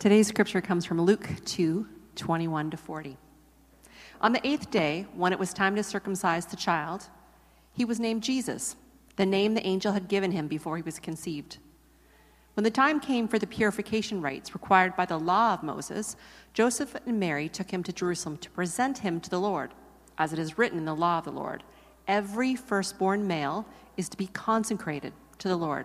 Today's scripture comes from Luke 2 21 to 40. On the eighth day, when it was time to circumcise the child, he was named Jesus, the name the angel had given him before he was conceived. When the time came for the purification rites required by the law of Moses, Joseph and Mary took him to Jerusalem to present him to the Lord, as it is written in the law of the Lord. Every firstborn male is to be consecrated to the Lord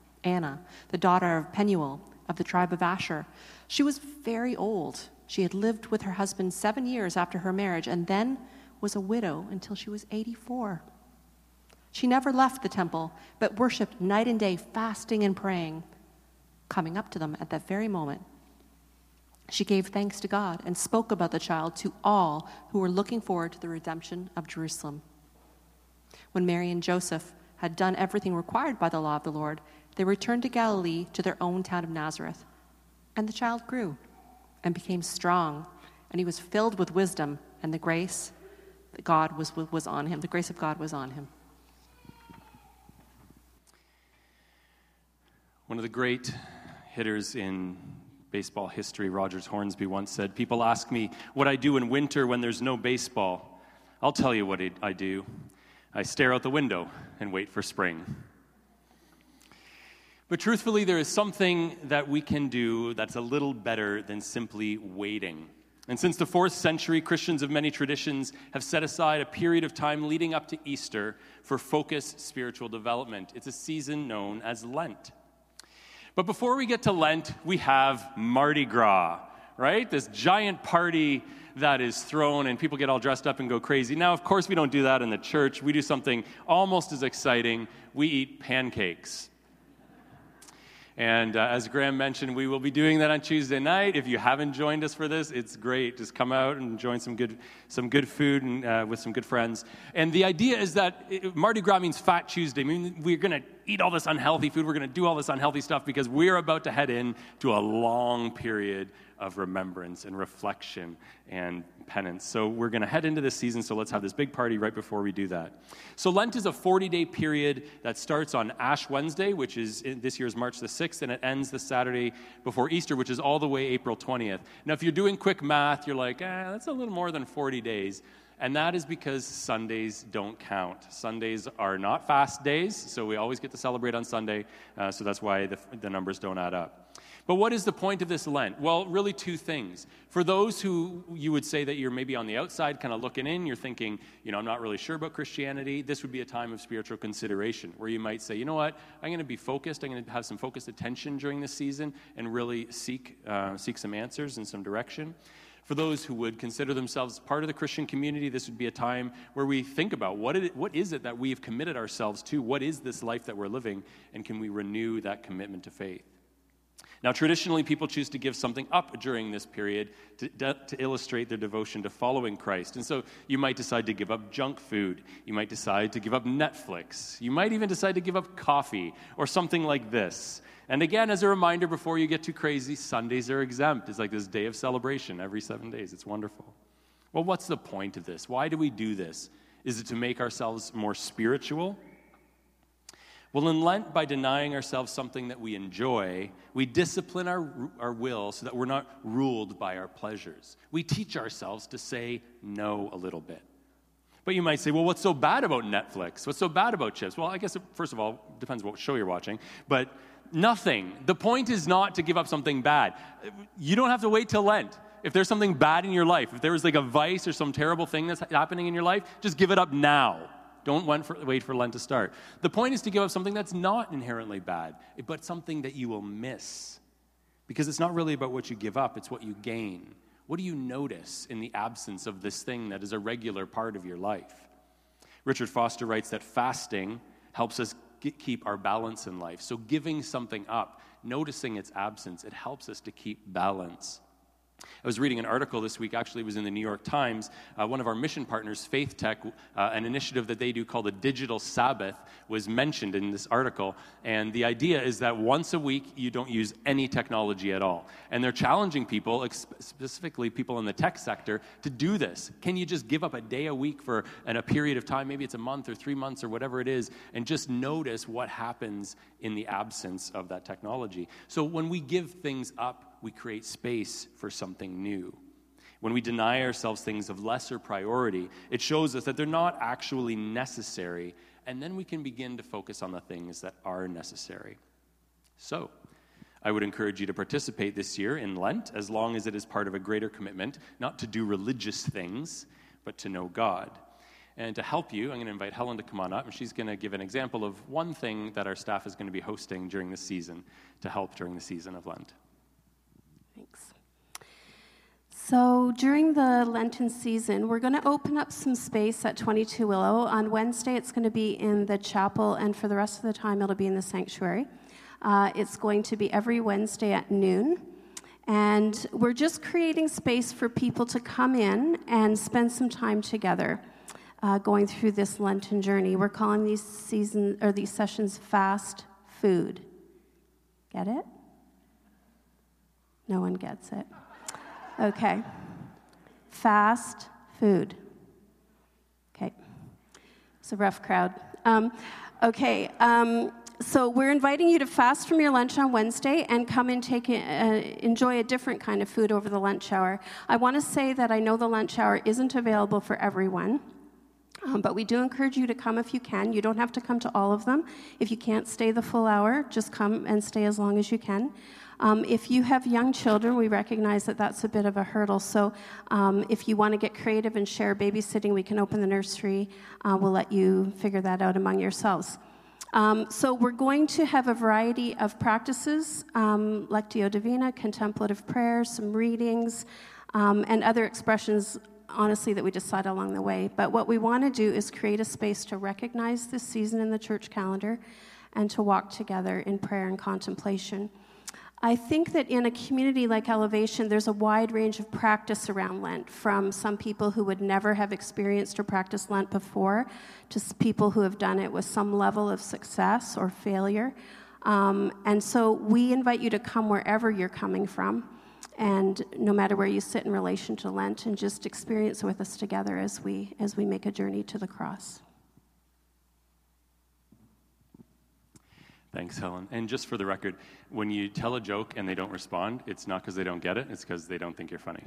Anna, the daughter of Penuel of the tribe of Asher. She was very old. She had lived with her husband seven years after her marriage and then was a widow until she was 84. She never left the temple, but worshiped night and day, fasting and praying. Coming up to them at that very moment, she gave thanks to God and spoke about the child to all who were looking forward to the redemption of Jerusalem. When Mary and Joseph had done everything required by the law of the Lord, they returned to Galilee to their own town of Nazareth. And the child grew and became strong, and he was filled with wisdom, and the grace that God was, was on him. The grace of God was on him. One of the great hitters in baseball history, Rogers Hornsby, once said People ask me what I do in winter when there's no baseball. I'll tell you what I do. I stare out the window and wait for spring. But truthfully, there is something that we can do that's a little better than simply waiting. And since the fourth century, Christians of many traditions have set aside a period of time leading up to Easter for focused spiritual development. It's a season known as Lent. But before we get to Lent, we have Mardi Gras, right? This giant party that is thrown and people get all dressed up and go crazy. Now, of course, we don't do that in the church. We do something almost as exciting. We eat pancakes. And uh, as Graham mentioned, we will be doing that on Tuesday night. If you haven't joined us for this, it's great. Just come out and join some good, some good food and, uh, with some good friends. And the idea is that it, Mardi Gras means Fat Tuesday. I mean, we're going to eat all this unhealthy food. We're going to do all this unhealthy stuff because we're about to head in to a long period of remembrance and reflection and penance. So we're going to head into this season, so let's have this big party right before we do that. So Lent is a 40 day period that starts on Ash Wednesday, which is this year's March the 6th, and it ends the Saturday before Easter, which is all the way April 20th. Now, if you're doing quick math, you're like, eh, that's a little more than 40 days. And that is because Sundays don't count. Sundays are not fast days, so we always get to celebrate on Sunday, uh, so that's why the, the numbers don't add up. But what is the point of this Lent? Well, really, two things. For those who you would say that you're maybe on the outside, kind of looking in, you're thinking, you know, I'm not really sure about Christianity, this would be a time of spiritual consideration where you might say, you know what, I'm going to be focused, I'm going to have some focused attention during this season and really seek, uh, seek some answers and some direction. For those who would consider themselves part of the Christian community, this would be a time where we think about what, it, what is it that we've committed ourselves to? What is this life that we're living? And can we renew that commitment to faith? Now, traditionally, people choose to give something up during this period to, to, illustrate their devotion to following Christ. And so you might decide to give up junk food. You might decide to give up Netflix. You might even decide to give up coffee or something like this. And again, as a reminder, before you get too crazy, Sundays are exempt. It's like this day of celebration every seven days. It's wonderful. Well, what's the point of this? Why do we do this? Is it to make ourselves more spiritual? Well, in Lent, by denying ourselves something that we enjoy, we discipline our, our will so that we're not ruled by our pleasures. We teach ourselves to say no a little bit. But you might say, well, what's so bad about Netflix? What's so bad about chips? Well, I guess, first of all, depends what show you're watching, but nothing. The point is not to give up something bad. You don't have to wait till Lent. If there's something bad in your life, if there was like a vice or some terrible thing that's happening in your life, just give it up now. Don't wait for, Lent to start. The point is to give up something that's not inherently bad, but something that you will miss. Because it's not really about what you give up, it's what you gain. What do you notice in the absence of this thing that is a regular part of your life? Richard Foster writes that fasting helps us get, keep our balance in life. So, giving something up, noticing its absence, it helps us to keep balance. I was reading an article this week, actually, it was in the New York Times. Uh, one of our mission partners, Faith Tech, uh, an initiative that they do called the Digital Sabbath, was mentioned in this article. And the idea is that once a week, you don't use any technology at all. And they're challenging people, specifically people in the tech sector, to do this. Can you just give up a day a week for a period of time? Maybe it's a month or three months or whatever it is, and just notice what happens in the absence of that technology. So when we give things up, we create space for something new. When we deny ourselves things of lesser priority, it shows us that they're not actually necessary, and then we can begin to focus on the things that are necessary. So, I would encourage you to participate this year in Lent as long as it is part of a greater commitment, not to do religious things, but to know God. And to help you, I'm going to invite Helen to come on up, and she's going to give an example of one thing that our staff is going to be hosting during the season to help during the season of Lent. Thanks. So, during the Lenten season, we're going to open up some space at 22 Willow. On Wednesday, it's going to be in the chapel, and for the rest of the time, it'll be in the sanctuary. Uh, it's going to be every Wednesday at noon. And we're just creating space for people to come in and spend some time together. Uh, going through this Lenten journey, we're calling these season or these sessions fast food. Get it? No one gets it. Okay. Fast food. Okay. It's a rough crowd. Um, okay. Um, so we're inviting you to fast from your lunch on Wednesday and come and take uh, enjoy a different kind of food over the lunch hour. I want to say that I know the lunch hour isn't available for everyone. Um, but we do encourage you to come if you can. You don't have to come to all of them. If you can't stay the full hour, just come and stay as long as you can. Um, if you have young children, we recognize that that's a bit of a hurdle. So um, if you want to get creative and share babysitting, we can open the nursery. Uh, we'll let you figure that out among yourselves. Um, so we're going to have a variety of practices, um, Lectio Divina, contemplative prayer, some readings, um, and other expressions, honestly, that we decide along the way. But what we want to do is create a space to recognize this season in the church calendar and to walk together in prayer and contemplation. I think that in a community like Elevation, there's a wide range of practice around Lent, from some people who would never have experienced or practiced Lent before to people who have done it with some level of success or failure. Um, and so we invite you to come wherever you're coming from, and no matter where you sit in relation to Lent, and just experience with us together as we, as we make a journey to the cross. Thanks, Helen. And just for the record, when you tell a joke and they don't respond, it's not because they don't get it, it's because they don't think you're funny.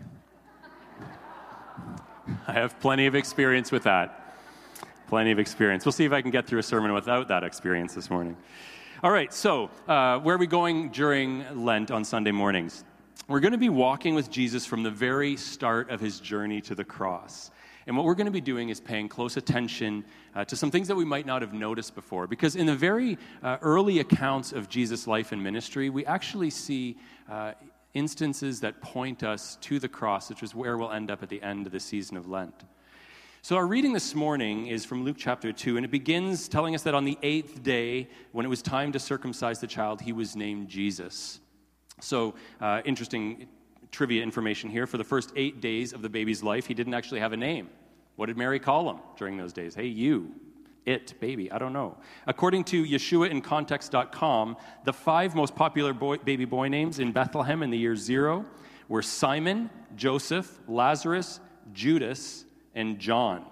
I have plenty of experience with that. Plenty of experience. We'll see if I can get through a sermon without that experience this morning. All right, so uh, where are we going during Lent on Sunday mornings? We're going to be walking with Jesus from the very start of his journey to the cross. And what we're going to be doing is paying close attention uh, to some things that we might not have noticed before. Because in the very uh, early accounts of Jesus' life and ministry, we actually see uh, instances that point us to the cross, which is where we'll end up at the end of the season of Lent. So, our reading this morning is from Luke chapter 2, and it begins telling us that on the eighth day, when it was time to circumcise the child, he was named Jesus. So, uh, interesting trivia information here. For the first eight days of the baby's life, he didn't actually have a name. What did Mary call him during those days? Hey, you, it, baby, I don't know. According to YeshuaInContext.com, the five most popular boy, baby boy names in Bethlehem in the year zero were Simon, Joseph, Lazarus, Judas, and John.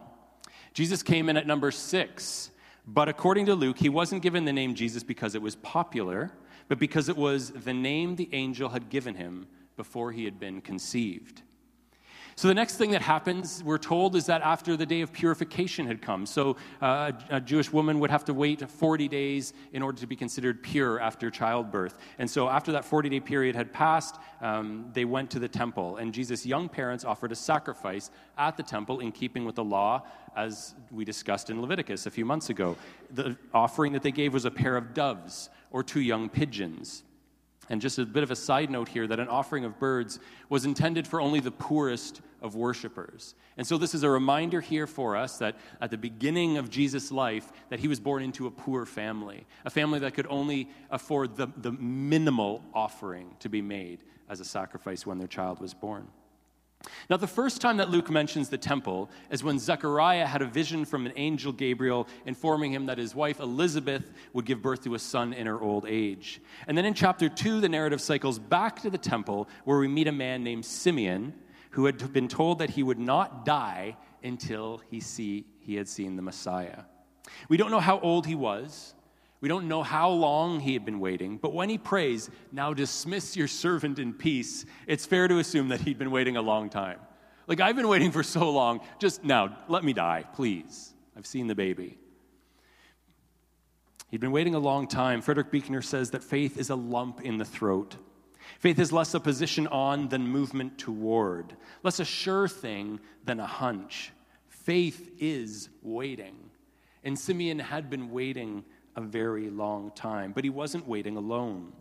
Jesus came in at number six, but according to Luke, he wasn't given the name Jesus because it was popular, but because it was the name the angel had given him before he had been conceived. So, the next thing that happens, we're told, is that after the day of purification had come. So, uh, a Jewish woman would have to wait 40 days in order to be considered pure after childbirth. And so, after that 40 day period had passed, um, they went to the temple. And Jesus' young parents offered a sacrifice at the temple in keeping with the law, as we discussed in Leviticus a few months ago. The offering that they gave was a pair of doves or two young pigeons. And just a bit of a side note here that an offering of birds was intended for only the poorest of worshipers. And so this is a reminder here for us that at the beginning of Jesus' life that he was born into a poor family, a family that could only afford the, the minimal offering to be made as a sacrifice when their child was born. Now, the first time that Luke mentions the temple is when Zechariah had a vision from an angel Gabriel informing him that his wife Elizabeth would give birth to a son in her old age. And then in chapter 2, the narrative cycles back to the temple where we meet a man named Simeon who had been told that he would not die until he, see, he had seen the Messiah. We don't know how old he was. We don't know how long he had been waiting, but when he prays, Now dismiss your servant in peace, it's fair to assume that he'd been waiting a long time. Like, I've been waiting for so long, just now, let me die, please. I've seen the baby. He'd been waiting a long time. Frederick Buechner says that faith is a lump in the throat. Faith is less a position on than movement toward, less a sure thing than a hunch. Faith is waiting. And Simeon had been waiting a very long time. But he wasn't waiting alone.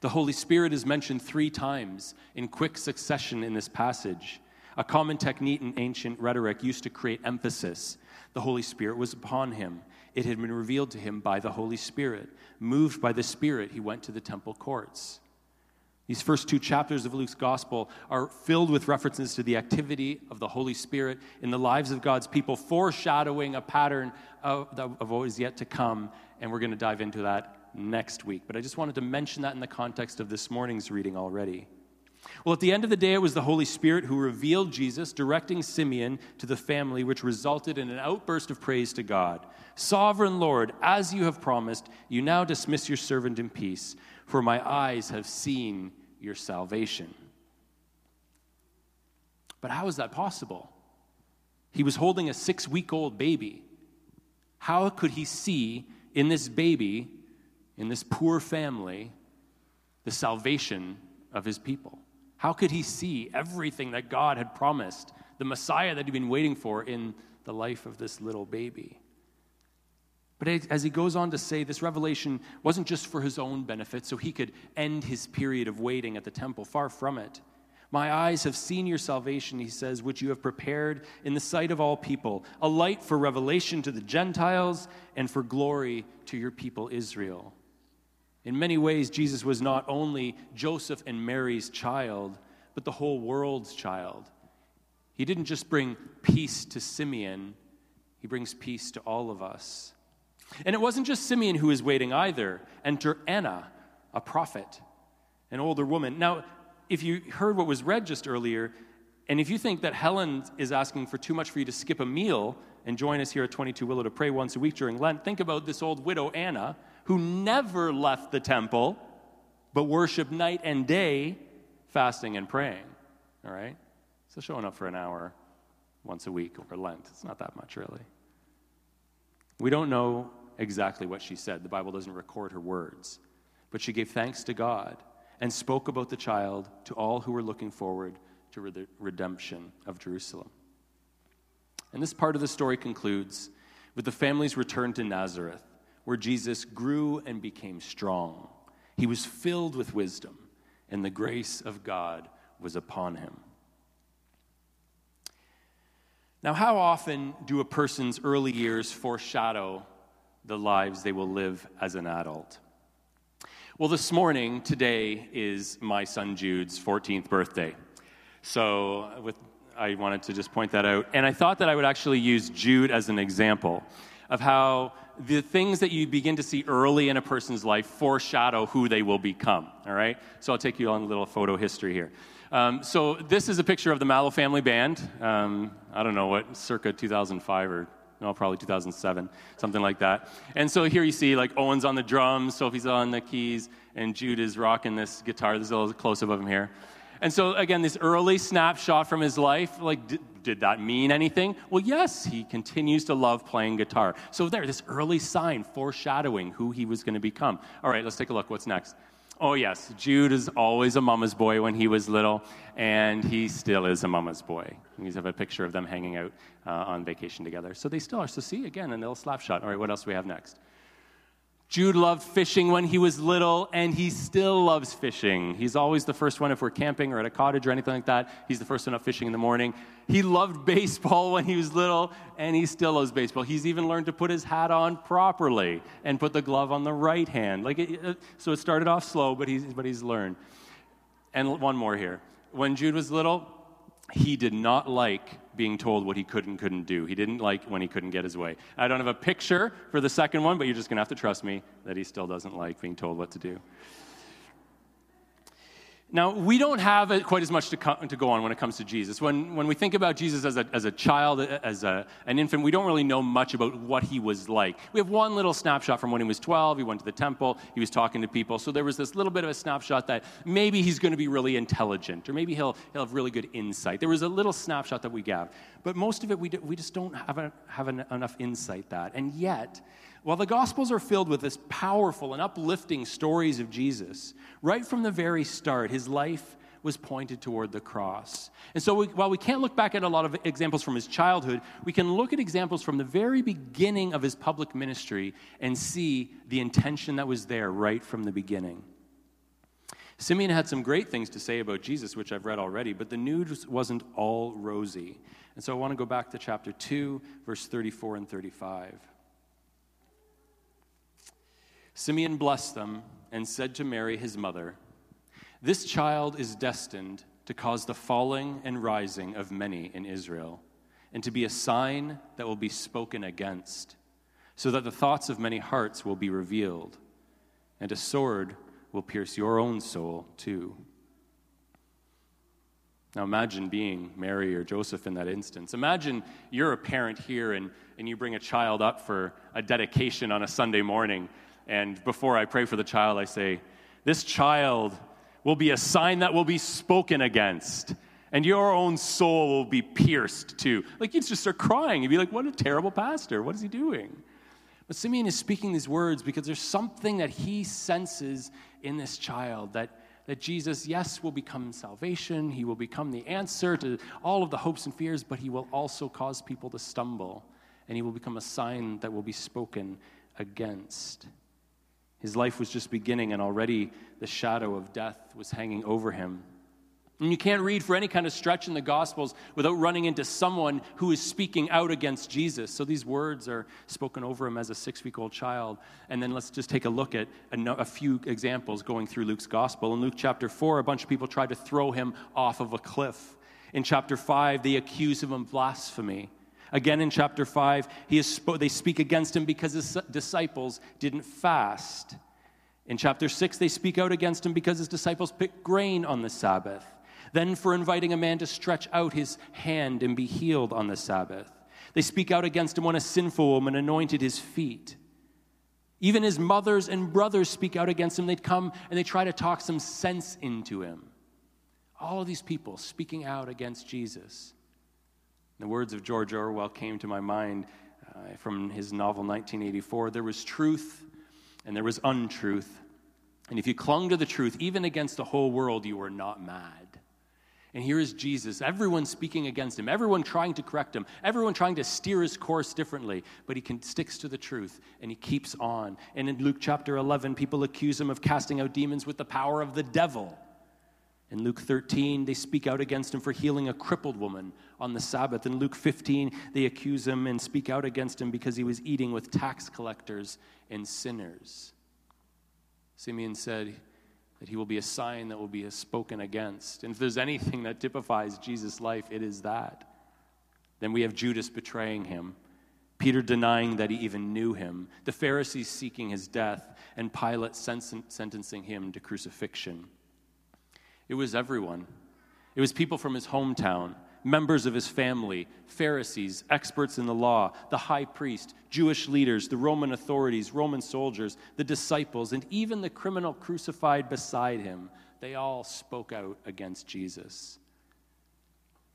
The Holy Spirit is mentioned three times in quick succession in this passage. A common technique in ancient rhetoric used to create emphasis. The Holy Spirit was upon him. It had been revealed to him by the Holy Spirit. Moved by the Spirit, he went to the temple courts. These first two chapters of Luke's gospel are filled with references to the activity of the Holy Spirit in the lives of God's people, foreshadowing a pattern of, of what is yet to come. And we're going to dive into that next week. But I just wanted to mention that in the context of this morning's reading already. Well, at the end of the day, it was the Holy Spirit who revealed Jesus, directing Simeon to the family, which resulted in an outburst of praise to God. Sovereign Lord, as you have promised, you now dismiss your servant in peace for my eyes have seen your salvation. But how is that possible? He was holding a six week old baby. How could he see in this baby, in this poor family, the salvation of his people? How could he see everything that God had promised, the Messiah that he'd been waiting for in the life of this little baby? But as he goes on to say, this revelation wasn't just for his own benefit, so he could end his period of waiting at the temple. Far from it. My eyes have seen your salvation, he says, which you have prepared in the sight of all people, a light for revelation to the Gentiles and for glory to your people Israel. In many ways, Jesus was not only Joseph and Mary's child, but the whole world's child. He didn't just bring peace to Simeon, he brings peace to all of us. And it wasn't just Simeon who was waiting either. Enter Anna, a prophet, an older woman. Now, if you heard what was read just earlier, and if you think that Helen is asking for too much for you to skip a meal and join us here at 22 Willow to pray once a week during Lent, think about this old widow, Anna, who never left the temple, but worshiped night and day, fasting and praying. All right? So showing up for an hour once a week over Lent, it's not that much really. We don't know exactly what she said. The Bible doesn't record her words. But she gave thanks to God and spoke about the child to all who were looking forward to the redemption of Jerusalem. And this part of the story concludes with the family's return to Nazareth, where Jesus grew and became strong. He was filled with wisdom, and the grace of God was upon him. Now, how often do a person's early years foreshadow the lives they will live as an adult? Well, this morning, today, is my son Jude's 14th birthday. So, with, I wanted to just point that out. And I thought that I would actually use Jude as an example of how the things that you begin to see early in a person's life foreshadow who they will become. All right? So, I'll take you on a little photo history here. Um, so this is a picture of the Mallow family band. Um, I don't know what, circa 2005 or no, probably 2007, something like that. And so here you see like Owen's on the drums, Sophie's on the keys, and Jude is rocking this guitar. There's a little close up of him here. And so again, this early snapshot from his life, like, did, did that mean anything? Well, yes, he continues to love playing guitar. So there, this early sign foreshadowing who he was going to become. All right, let's take a look. What's next? Oh, yes, Jude is always a mama's boy when he was little, and he still is a mama's boy. We have a picture of them hanging out uh, on vacation together. So they still are. So, see, again, a little slap shot. All right, what else do we have next? Jude loved fishing when he was little, and he still loves fishing. He's always the first one if we're camping or at a cottage or anything like that. He's the first one up fishing in the morning. He loved baseball when he was little, and he still loves baseball. He's even learned to put his hat on properly and put the glove on the right hand. Like it, so, it started off slow, but he's, but he's learned. And one more here. When Jude was little, he did not like being told what he could and couldn't do. He didn't like when he couldn't get his way. I don't have a picture for the second one, but you're just going to have to trust me that he still doesn't like being told what to do. Now, we don't have quite as much to, to, go on when it comes to Jesus. When, when we think about Jesus as a, as a child, as a, an infant, we don't really know much about what he was like. We have one little snapshot from when he was 12. He went to the temple, he was talking to people. So there was this little bit of a snapshot that maybe he's going to be really intelligent, or maybe he'll, he'll have really good insight. There was a little snapshot that we got. But most of it, we, do, we just don't have, a, have an, enough insight that. And yet, while the Gospels are filled with this powerful and uplifting stories of Jesus, right from the very start, his life was pointed toward the cross. And so, we, while we can't look back at a lot of examples from his childhood, we can look at examples from the very beginning of his public ministry and see the intention that was there right from the beginning. Simeon had some great things to say about Jesus, which I've read already, but the news wasn't all rosy. And so I want to go back to chapter 2, verse 34 and 35. Simeon blessed them and said to Mary, his mother, This child is destined to cause the falling and rising of many in Israel, and to be a sign that will be spoken against, so that the thoughts of many hearts will be revealed, and a sword will pierce your own soul too. Now imagine being Mary or Joseph in that instance. Imagine you're a parent here and, and you bring a child up for a dedication on a Sunday morning and before I pray for the child, I say, This child will be a sign that will be spoken against, and your own soul will be pierced too. Like, you'd just start crying. You'd be like, What a terrible pastor. What is he doing? But Simeon is speaking these words because there's something that he senses in this child that, that Jesus, yes, will become salvation. He will become the answer to all of the hopes and fears, but he will also cause people to stumble. And he will become a sign that will be spoken against. His life was just beginning, and already the shadow of death was hanging over him. And you can't read for any kind of stretch in the Gospels without running into someone who is speaking out against Jesus. So these words are spoken over him as a six week old child. And then let's just take a look at a, few examples going through Luke's Gospel. In Luke chapter 4, a bunch of people tried to throw him off of a cliff. In chapter 5, they accuse him of blasphemy. Again, in chapter 5, he is, they speak against him because his disciples didn't fast. In chapter 6, they speak out against him because his disciples picked grain on the Sabbath. Then, for inviting a man to stretch out his hand and be healed on the Sabbath. They speak out against him when a sinful woman anointed his feet. Even his mothers and brothers speak out against him. They'd come and they try to talk some sense into him. All of these people speaking out against Jesus. The words of George Orwell came to my mind uh, from his novel 1984. There was truth and there was untruth. And if you clung to the truth, even against the whole world, you were not mad. And here is Jesus, everyone speaking against him, everyone trying to correct him, everyone trying to steer his course differently, but he can, sticks to the truth and he keeps on. And in Luke chapter 11, people accuse him of casting out demons with the power of the devil. In Luke 13, they speak out against him for healing a crippled woman on the Sabbath. In Luke 15, they accuse him and speak out against him because he was eating with tax collectors and sinners. Simeon said that he will be a sign that will be spoken against. And if there's anything that typifies Jesus' life, it is that. Then we have Judas betraying him, Peter denying that he even knew him, the Pharisees seeking his death, and Pilate sentencing him to crucifixion. It was everyone. It was people from his hometown, members of his family, Pharisees, experts in the law, the high priest, Jewish leaders, the Roman authorities, Roman soldiers, the disciples, and even the criminal crucified beside him. They all spoke out against Jesus.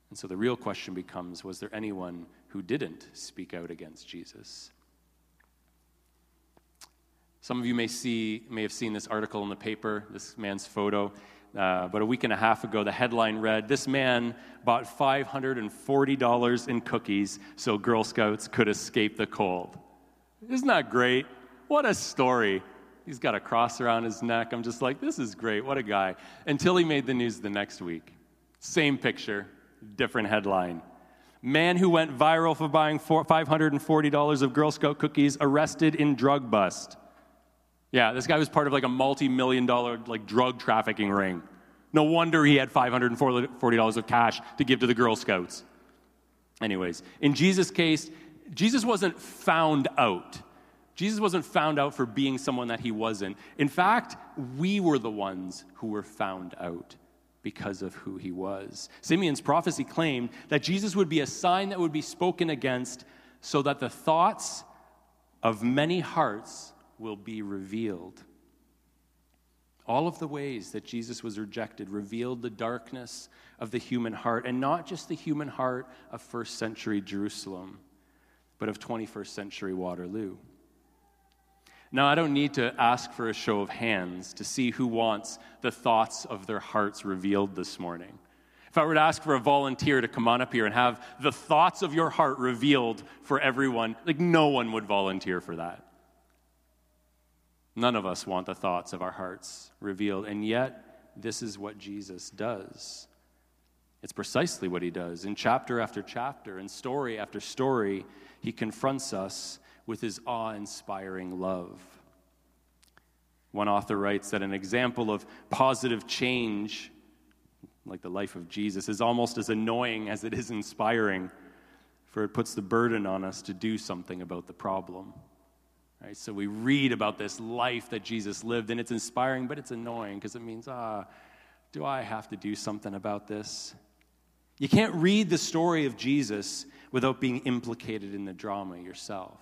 And so the real question becomes was there anyone who didn't speak out against Jesus? Some of you may see may have seen this article in the paper, this man's photo. Uh, but a week and a half ago, the headline read This man bought $540 in cookies so Girl Scouts could escape the cold. Isn't that great? What a story. He's got a cross around his neck. I'm just like, this is great. What a guy. Until he made the news the next week. Same picture, different headline. Man who went viral for buying $540 of Girl Scout cookies arrested in drug bust. Yeah, this guy was part of like a multi-million dollar like drug trafficking ring. No wonder he had $540 of cash to give to the Girl Scouts. Anyways, in Jesus' case, Jesus wasn't found out. Jesus wasn't found out for being someone that he wasn't. In fact, we were the ones who were found out because of who he was. Simeon's prophecy claimed that Jesus would be a sign that would be spoken against so that the thoughts of many hearts will be revealed. All of the ways that Jesus was rejected revealed the darkness of the human heart, and not just the human heart of first century Jerusalem, but of 21st century Waterloo. Now, I don't need to ask for a show of hands to see who wants the thoughts of their hearts revealed this morning. If I were to ask for a volunteer to come on up here and have the thoughts of your heart revealed for everyone, like no one would volunteer for that. None of us want the thoughts of our hearts revealed, and yet this is what Jesus does. It's precisely what he does. In chapter after chapter, in story after story, he confronts us with his awe inspiring love. One author writes that an example of positive change, like the life of Jesus, is almost as annoying as it is inspiring, for it puts the burden on us to do something about the problem. Right? So we read about this life that Jesus lived, and it's inspiring, but it's annoying because it means, ah, do I have to do something about this? You can't read the story of Jesus without being implicated in the drama yourself.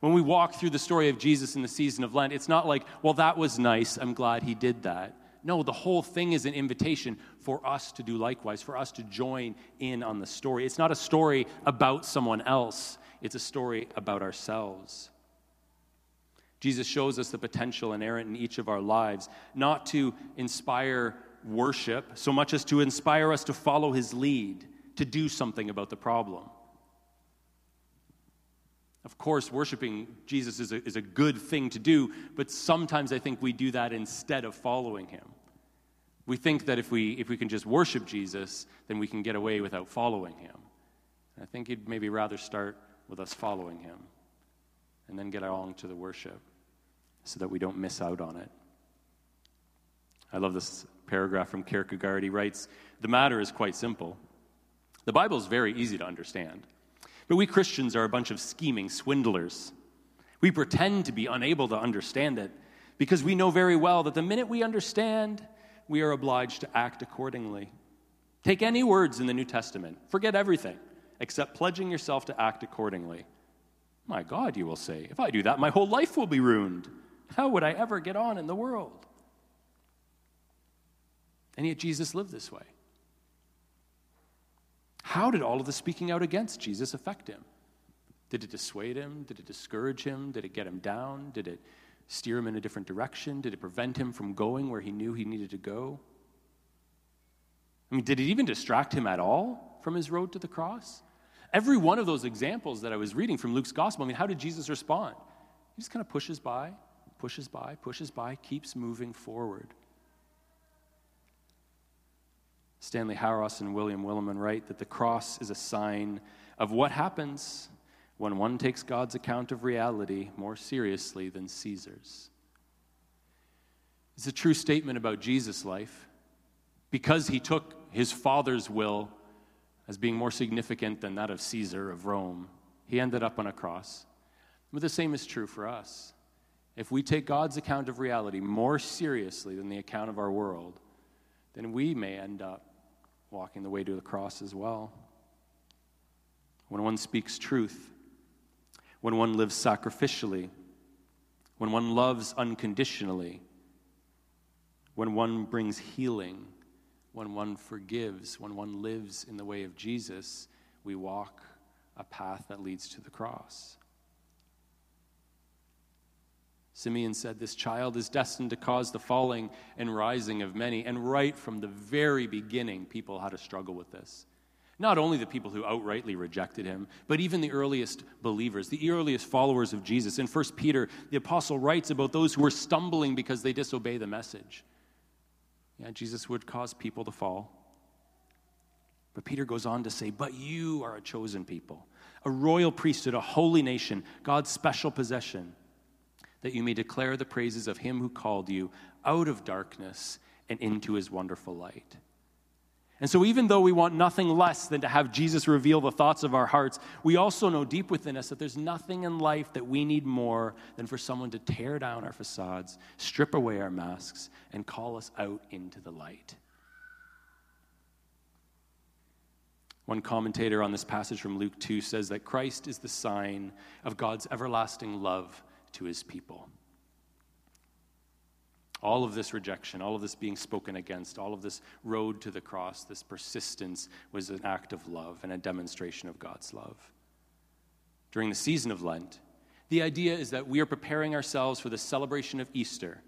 When we walk through the story of Jesus in the season of Lent, it's not like, well, that was nice. I'm glad he did that. No, the whole thing is an invitation for us to do likewise, for us to join in on the story. It's not a story about someone else, it's a story about ourselves. Jesus shows us the potential inherent in each of our lives, not to inspire worship so much as to inspire us to follow his lead, to do something about the problem. Of course, worshiping Jesus is a, is a good thing to do, but sometimes I think we do that instead of following him. We think that if we, if we can just worship Jesus, then we can get away without following him. I think he'd maybe rather start with us following him and then get along to the worship so that we don't miss out on it. I love this paragraph from Kierkegaard. He writes The matter is quite simple. The Bible is very easy to understand. But we Christians are a bunch of scheming swindlers. We pretend to be unable to understand it because we know very well that the minute we understand, we are obliged to act accordingly. Take any words in the New Testament, forget everything except pledging yourself to act accordingly. My God, you will say, if I do that, my whole life will be ruined. How would I ever get on in the world? And yet, Jesus lived this way. How did all of the speaking out against Jesus affect him? Did it dissuade him? Did it discourage him? Did it get him down? Did it steer him in a different direction? Did it prevent him from going where he knew he needed to go? I mean, did it even distract him at all from his road to the cross? Every one of those examples that I was reading from Luke's gospel, I mean, how did Jesus respond? He just kind of pushes by, pushes by, pushes by, keeps moving forward. Stanley Hauerwas and William Willimon write that the cross is a sign of what happens when one takes God's account of reality more seriously than Caesar's. It's a true statement about Jesus' life. Because he took his father's will as being more significant than that of Caesar of Rome, he ended up on a cross. But the same is true for us. If we take God's account of reality more seriously than the account of our world, then we may end up walking the way to the cross as well. When one speaks truth, when one lives sacrificially, when one loves unconditionally, when one brings healing, when one forgives, when one lives in the way of Jesus, we walk a path that leads to the cross. Simeon said, This child is destined to cause the falling and rising of many. And right from the very beginning, people had to struggle with this. Not only the people who outrightly rejected him, but even the earliest believers, the earliest followers of Jesus. In 1 Peter, the apostle writes about those who were stumbling because they disobey the message. Yeah, Jesus would cause people to fall. But Peter goes on to say, But you are a chosen people, a royal priesthood, a holy nation, God's special possession that you may declare the praises of him who called you out of darkness and into his wonderful light. And so, even though we want nothing less than to have Jesus reveal the thoughts of our hearts, we also know deep within us that there's nothing in life that we need more than for someone to tear down our facades, strip away our masks, and call us out into the light. One commentator on this passage from Luke 2 says that Christ is the sign of God's everlasting love to his people. All of this rejection, all of this being spoken against, all of this road to the cross, this persistence was an act of love and a demonstration of God's love. During the season of Lent, the idea is that we are preparing ourselves for the celebration of Easter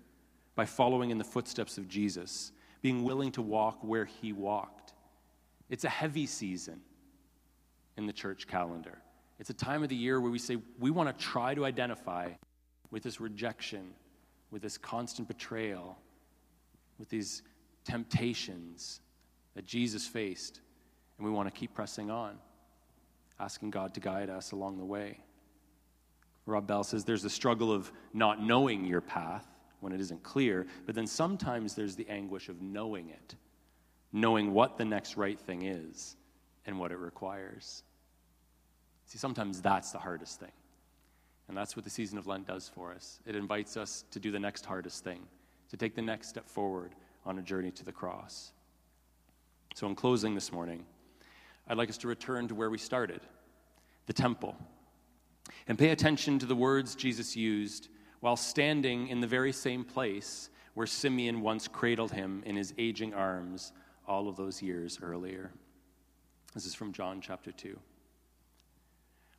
by following in the footsteps of Jesus, being willing to walk where he walked. It's a heavy season in the church calendar. It's a time of the year where we say we want to try to identify with this rejection, with this constant betrayal, with these temptations that Jesus faced. And we want to keep pressing on, asking God to guide us along the way. Rob Bell says there's a struggle of not knowing your path when it isn't clear, but then sometimes there's the anguish of knowing it, knowing what the next right thing is and what it requires. See, sometimes that's the hardest thing. And that's what the season of Lent does for us. It invites us to do the next hardest thing, to take the next step forward on a journey to the cross. So, in closing this morning, I'd like us to return to where we started the temple and pay attention to the words Jesus used while standing in the very same place where Simeon once cradled him in his aging arms all of those years earlier. This is from John chapter 2.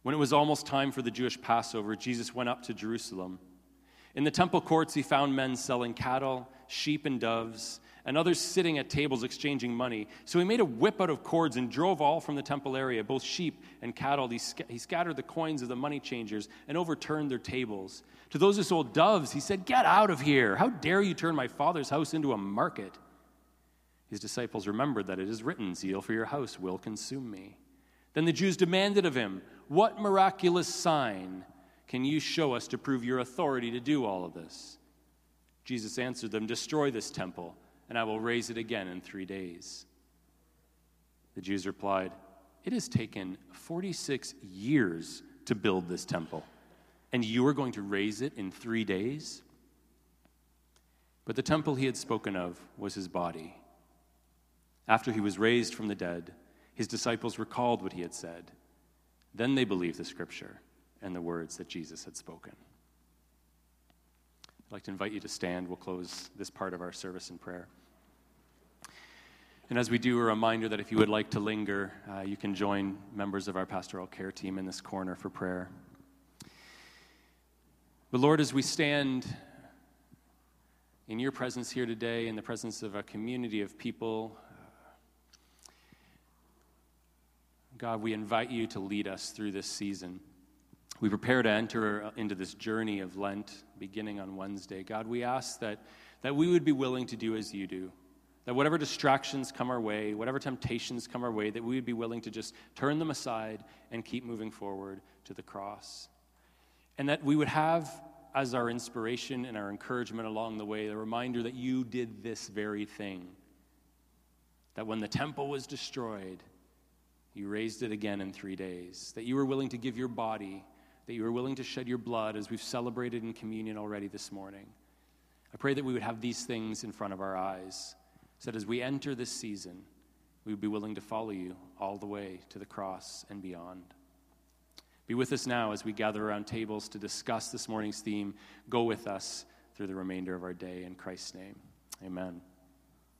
When it was almost time for the Jewish Passover, Jesus went up to Jerusalem. In the temple courts, he found men selling cattle, sheep, and doves, and others sitting at tables exchanging money. So he made a whip out of cords and drove all from the temple area, both sheep and cattle. He, sc- he scattered the coins of the money changers and overturned their tables. To those who sold doves, he said, Get out of here! How dare you turn my father's house into a market? His disciples remembered that it is written, Zeal for your house will consume me. Then the Jews demanded of him, What miraculous sign can you show us to prove your authority to do all of this? Jesus answered them, Destroy this temple, and I will raise it again in three days. The Jews replied, It has taken 46 years to build this temple, and you are going to raise it in three days? But the temple he had spoken of was his body. After he was raised from the dead, his disciples recalled what he had said. Then they believed the scripture and the words that Jesus had spoken. I'd like to invite you to stand. We'll close this part of our service in prayer. And as we do, a reminder that if you would like to linger, uh, you can join members of our pastoral care team in this corner for prayer. But Lord, as we stand in your presence here today, in the presence of a community of people God, we invite you to lead us through this season. We prepare to enter uh, into this journey of Lent beginning on Wednesday. God, we ask that, that we would be willing to do as you do. That whatever distractions come our way, whatever temptations come our way, that we would be willing to just turn them aside and keep moving forward to the cross. And that we would have as our inspiration and our encouragement along the way the reminder that you did this very thing. That when the temple was destroyed, you raised it again in three days. That you were willing to give your body, that you were willing to shed your blood as we've celebrated in communion already this morning. I pray that we would have these things in front of our eyes, so that as we enter this season, we would be willing to follow you all the way to the cross and beyond. Be with us now as we gather around tables to discuss this morning's theme. Go with us through the remainder of our day. In Christ's name, amen.